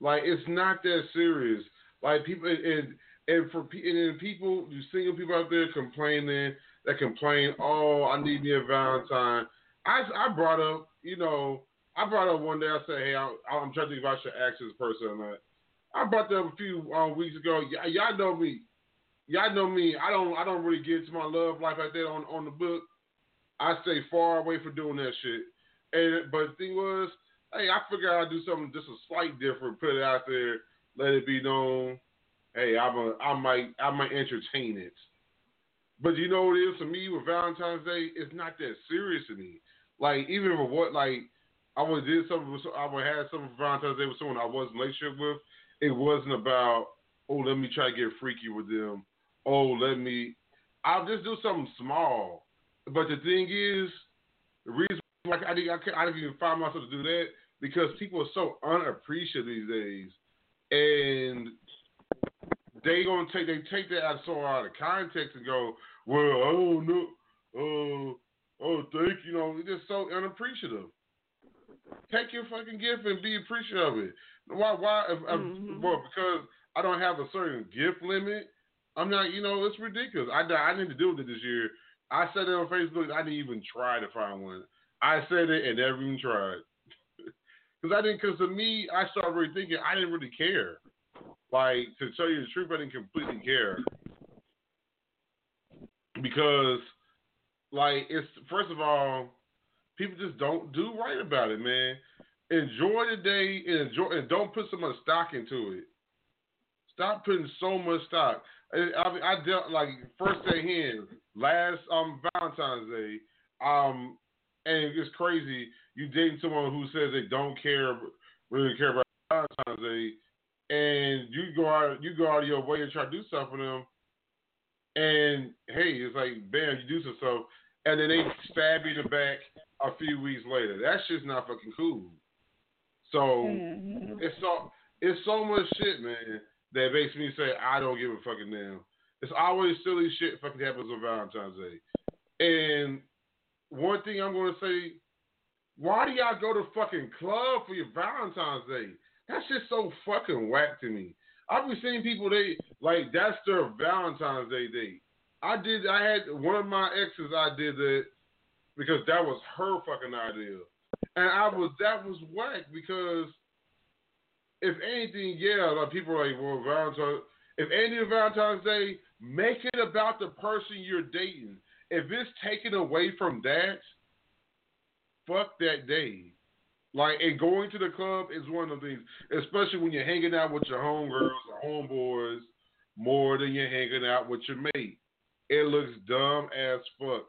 Like it's not that serious. Like people and and for and people, you single people out there complaining that complain, oh, I need me a Valentine. I I brought up, you know, I brought up one day. I said, hey, I, I'm trying to think if I should ask this person or not. I brought that up a few um, weeks ago. Y- y'all know me. Y'all know me. I don't I don't really get to my love life like that on on the book. I stay far away from doing that shit. And but the thing was, hey, I figured I'd do something just a slight different, put it out there, let it be known. Hey, I'm a, I might I might entertain it. But you know what it is for me with Valentine's Day? It's not that serious to me. Like even if what like I would did something with I would have something for Valentine's Day with someone I was in a relationship with. It wasn't about oh let me try to get freaky with them. Oh let me. I'll just do something small. But the thing is, the reason why I didn't I, couldn't- I didn't even find myself to do that because people are so unappreciative these days, and they gonna take they take that out so out of context and go, well, I don't know, oh, oh, thank you. Know, it's just so unappreciative. Take your fucking gift and be appreciative of it. Why? Why? If, if- Mhm. well, because I don't have a certain gift limit. I'm not. You know, it's ridiculous. I I didn't deal with it this year. I said it on Facebook. I didn't even try to find one. I said it and never even tried. Because I didn't. Because to me, I started really thinking I didn't really care. Like to tell you the truth, I didn't completely care because, like, it's first of all, people just don't do right about it, man. Enjoy the day and enjoy, and don't put so much stock into it. Stop putting so much stock. I, I, I dealt like first day in last um Valentine's Day, um, and it's crazy. You dating someone who says they don't care, really care about Valentine's Day, and you go out, you go out of your way and try to do stuff for them, and hey, it's like bam, you do some stuff, and then they stab you in the back a few weeks later. That's just not fucking cool. So Mhm. it's so it's so much shit, man, that makes me say I don't give a fucking damn. It's always silly shit fucking happens on Valentine's Day. And one thing I'm gonna say, why do y'all go to fucking club for your Valentine's Day? That's just so fucking whack to me. I've been seeing people they like that's their Valentine's Day date. I did I had one of my exes I did that because that was her fucking idea. And I was that was whack because if anything, yeah, like people are like, well, Valentine's. If anything, Valentine's Day, make it about the person you're dating. If it's taken away from that, fuck that day. Like, and going to the club is one of the things, especially when you're hanging out with your homegirls or homeboys more than you're hanging out with your mate. It looks dumb as fuck.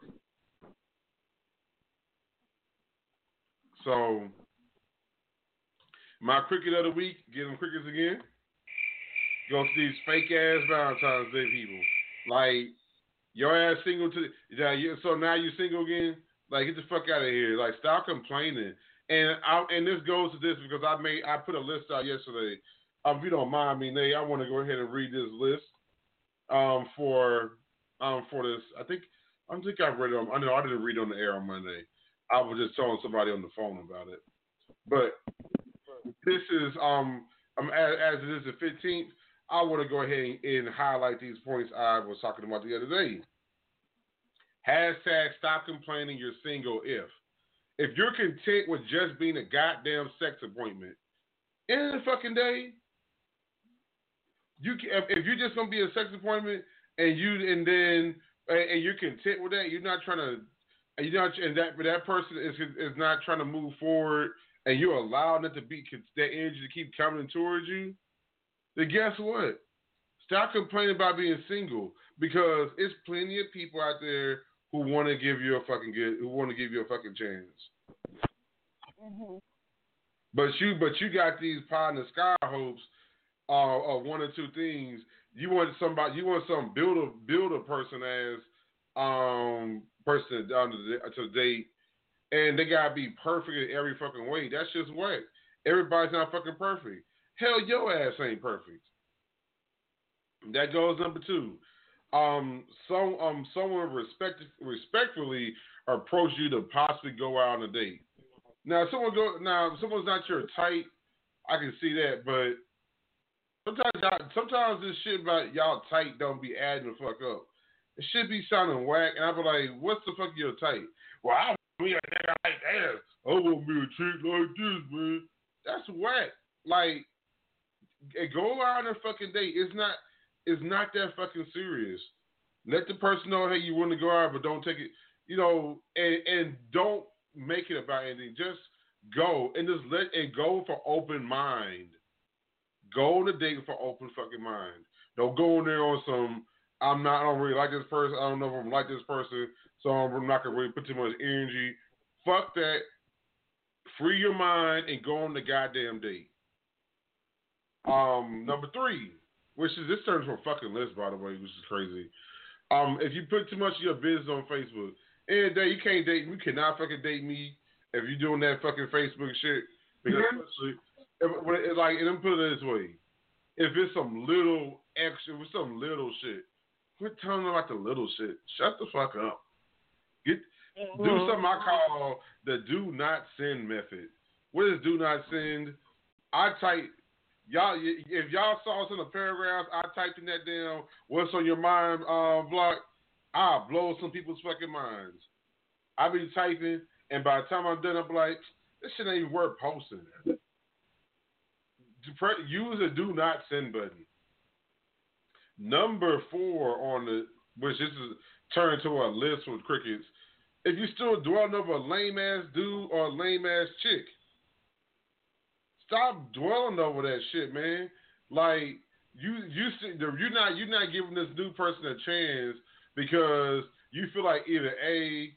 So, my cricket of the week, get them crickets again. Go to these fake ass Valentine's Day people. Like, your ass single to yeah, so now you're single again? Like, get the fuck out of here. Like, stop complaining. And I and this goes to this because I made I put a list out yesterday. Um, if you don't mind me, Nate, I want to go ahead and read this list. Um, for um for this, I think I think I read it. I know I didn't read on the air on Monday. I was just telling somebody on the phone about it. But this is um, um as, as it is the fifteenth. I want to go ahead and highlight these points I was talking about the other day. Hashtag stop complaining you're single if. If you're content with just being a goddamn sex appointment, in the fucking day, you can, if, you're just gonna be a sex appointment and you and then and, and you're content with that, you're not trying to, you're not and that that person is is not trying to move forward, and you're allowing it to be that energy to keep coming towards you, then guess what? Stop complaining about being single because it's plenty of people out there who want to give you a fucking good, who want to give you a fucking chance. Mhm. But you, but you got these pie in the sky hopes uh, of one or two things. You want somebody, you want some builder, builder person as um person down to the, to date, and they gotta be perfect in every fucking way. That's just whack. Everybody's not fucking perfect. Hell, your ass ain't perfect. That goes number two. Um, some um someone respect respectfully approach you to possibly go out on a date. Now, someone go now, someone's not your type, I can see that, but sometimes y'all, sometimes this shit about y'all tight don't be adding the fuck up. It should be sounding whack, and I be like, "What's the fuck your type?" Well, I want me a nigga like that. I want me a chick like this, man. That's whack. Like, go out on a fucking date. It's not. It's not that fucking serious. Let the person know, hey, you want to go out, but don't take it. You know, and and don't make it about anything. Just go and just let and go for open mind. Go on a date for open fucking mind. Don't go in there on some. I'm not. I don't really like this person. I don't know if I'm like this person, so I'm not gonna really put too much energy. Fuck that. Free your mind and go on the goddamn date. Um, number three, which is this turns from fucking list by the way, which is crazy. Um, if you put too much of your business on Facebook, any day you can't date. You cannot fucking date me if you're doing that fucking Facebook shit. Because especially, if, it, like, and I'm put it this way: if it's some little extra, if it's some little shit, quit telling them about the little shit. Shut the fuck up. Get do something I call the do not send method. What is do not send? I type y'all if y'all saw some of the paragraphs, I typed in that damn What's on your mind uh, block? I'll blow some people's fucking minds. I be typing, and by the time I'm done, I'm like, this shit ain't even worth posting. Use a do not send button. Number four on the which this is turned to a list with crickets. If you still dwelling over a lame ass dude or a lame ass chick, stop dwelling over that shit, man. Like you, you, you're not, you're not giving this new person a chance because you feel like either a,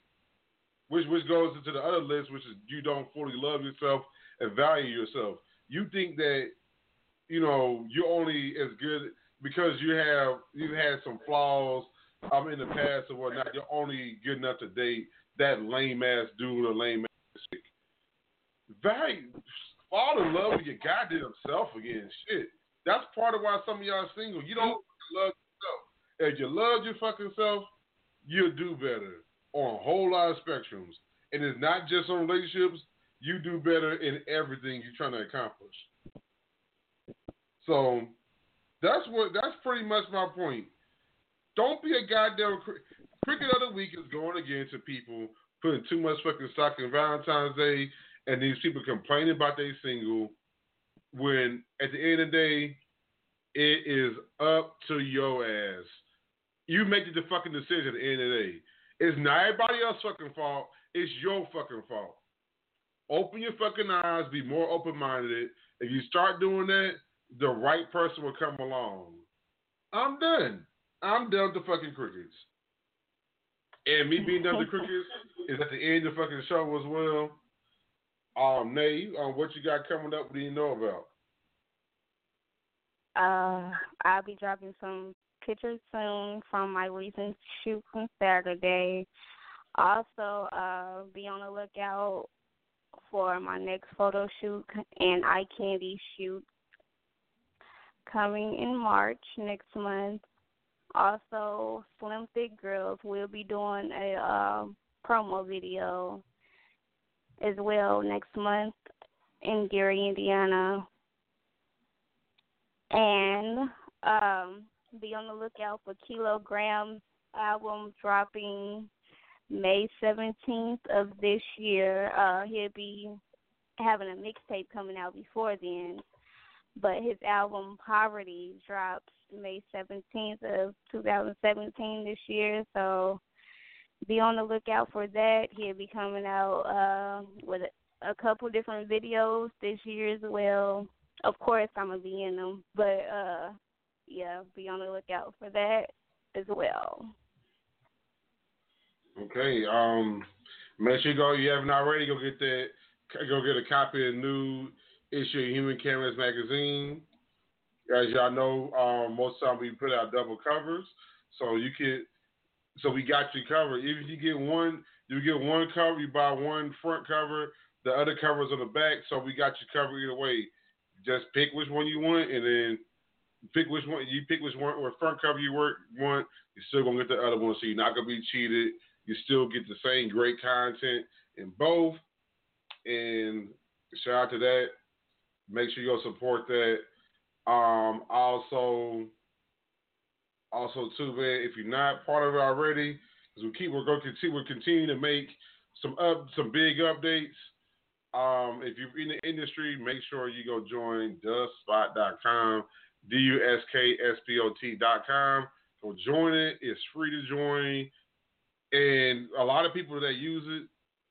which which goes into the other list, which is you don't fully love yourself and value yourself. You think that you know you're only as good because you have you've had some flaws um in the past or whatnot. You're only good enough to date that lame ass dude or lame ass chick. Value, fall in love with your goddamn self again. Shit, that's part of why some of y'all are single. You don't love yourself. If you love your fucking self, you'll do better on a whole lot of spectrums. And it's not just on relationships. You do better in everything you're trying to accomplish. So that's what. That's pretty much my point. Don't be a goddamn cricket of the week is going again to people putting too much fucking stock in Valentine's Day and these people complaining about they single when at the end of the day it is up to your ass. You make the fucking decision at the end of the day. It's not everybody else's fucking fault. It's your fucking fault. Open your fucking eyes. Be more open minded. If you start doing that, the right person will come along. I'm done. I'm done with the fucking crickets. And me being done with the crickets is at the end of the fucking show as well. Um, Nay, um, what you got coming up? What do you know about? Uh, I'll be dropping some pictures soon from my recent shoot from Saturday. Also, uh, be on the lookout for my next photo shoot and eye candy shoot coming in March next month. Also, Slim Thick Girls will be doing a uh, promo video as well next month in Gary, Indiana. And um, be on the lookout for Kilogram's album dropping May 17th of this year. Uh, he'll be having a mixtape coming out before then but his album Poverty drops May 17th of 2017 this year. So be on the lookout for that. He'll be coming out uh, with a, couple different videos this year as well. Of course, I'm gonna be in them, but uh, yeah, be on the lookout for that as well. Okay. Um, make sure you go. You haven't already. Go get that. Go get a copy of the new issue of Human Cameras magazine. As y'all know, um, most times we put out double covers, so you can. So we got you covered. If you get one, you get one cover. You buy one front cover. The other covers on the back. So we got you covered either way. Just pick which one you want, and then pick which one you pick which one or front cover you work want. You're still gonna get the other one, so you're not gonna be cheated. You still get the same great content in both. And shout out to that. Make sure you go support that. Um, also, also too, man, if you're not part of it already, because we keep we're going to continue we're continuing to make some up some big updates. Um, if you're in the industry, make sure you go join duskspot.com, D U S K S P O T.com. Go join it. It's free to join. And a lot of people that use it,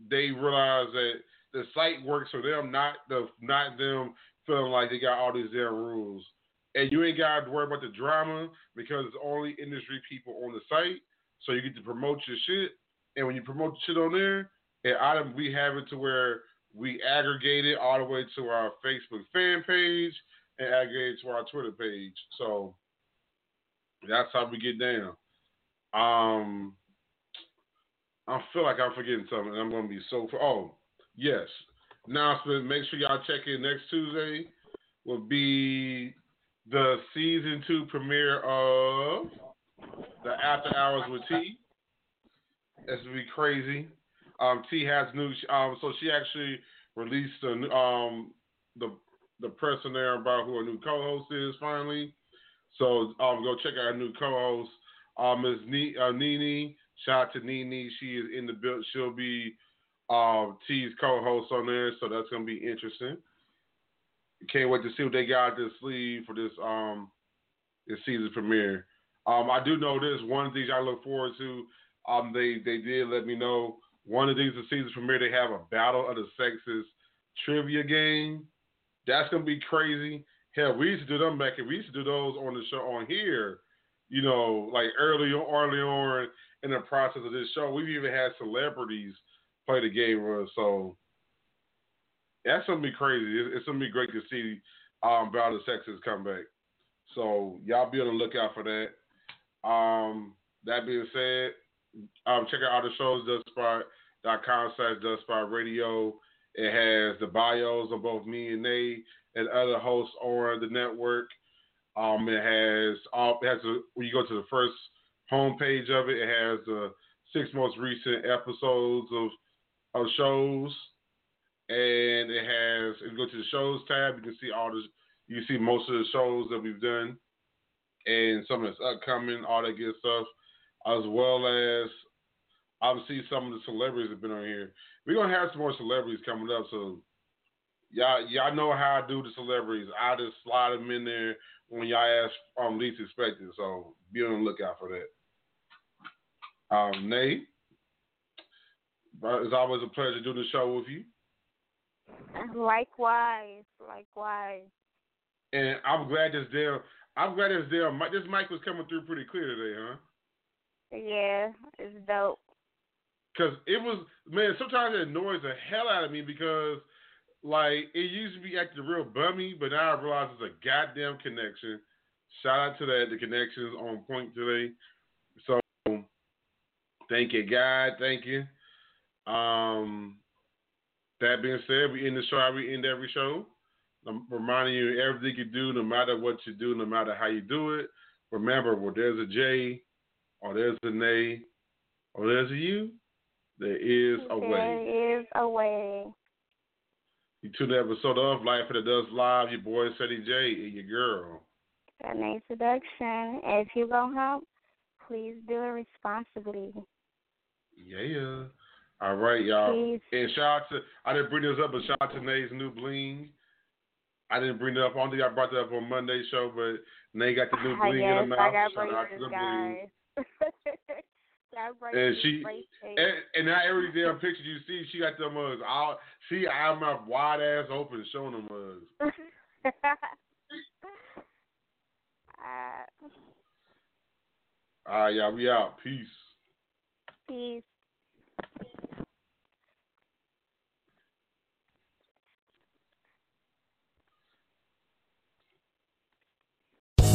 they realize that the site works for them, not the not them feeling like they got all these damn rules. And you ain't got to worry about the drama because it's only industry people on the site. So you get to promote your shit. And when you promote the shit on there, and item we have it to where we aggregate it all the way to our Facebook fan page and aggregate to our Twitter page. So that's how we get down. Um, I feel like I'm forgetting something. I'm gonna be so. Oh, Yes. Announcement. Make sure y'all check in next Tuesday. Will be the season two premiere of the After Hours with T. That's gonna be crazy. Um, T has new. Um, so she actually released a, um the the press there about who her new co-host is finally. So um, go check out her new co-host. Um, Ms. Uh, Nene. Shout out to Nini. She is in the build. She'll be um T's co-host on there. So that's gonna be interesting. Can't wait to see what they got their sleeve for this um this season premiere. Um, I do know this. One of the things I look forward to. Um, they they did let me know one of these the season premiere. They have a battle of the sexes trivia game. That's gonna be crazy. Hell, we used to do them back. And we used to do those on the show on here. You know, like early on, early on in the process of this show, we've even had celebrities play the game with us. So that's gonna be crazy. It's, gonna be great to see um, Battle of the Sexes come back. So y'all be on the lookout for that. Um, that being said, um, check out all the shows, duskspot.com slash duskspot radio. It has the bios of both me and Nate and other hosts on the network. Um, it has all it has a, when you go to the first homepage of it, it has the six most recent episodes of of shows, and it has if you go to the shows tab, you can see all the you see most of the shows that we've done, and some of that's upcoming, all that good stuff, as well as obviously some of the celebrities have been on here. We're gonna have some more celebrities coming up, so y'all y'all know how I do the celebrities. I just slide them in there when y'all ask um least expected. So be on the lookout for that. Um, Nate, it's always a pleasure doing the show with you, Likewise, likewise. and I'm glad this damn I'm glad this mi- this mic was coming through pretty clear today, huh? Yeah, it's dope. Cause it was man, sometimes it annoys the hell out of me because like it used to be acting real bummy, but now I realize it's a goddamn connection. Shout out to that, the connection's on point today. So thank you, God, thank you. Um that being said, we end the show, we end every show. I'm reminding you everything you do, no matter what you do, no matter how you do it. Remember, where there's a J, or there's a nay, or there's a U, there is a way. There is a way. You tune the episode of Life After Dusk Live, your boy Ceddy J and your girl. Nayy Seduction. If you go help, please do it responsibly. Yeah. All right, y'all. Please. And shout out to I didn't bring this up, but shout out to Nate's new bling. I didn't bring it up. I don't think I brought that up on Monday show, but Nate got the new I bling in her mouth. I got Shout out to the bling. guys. braces, And she and, and now every damn picture you see, she got them mugs. All she eye mouth wide ass open, showing them mugs. uh, All right, y'all. We out. Peace. peace.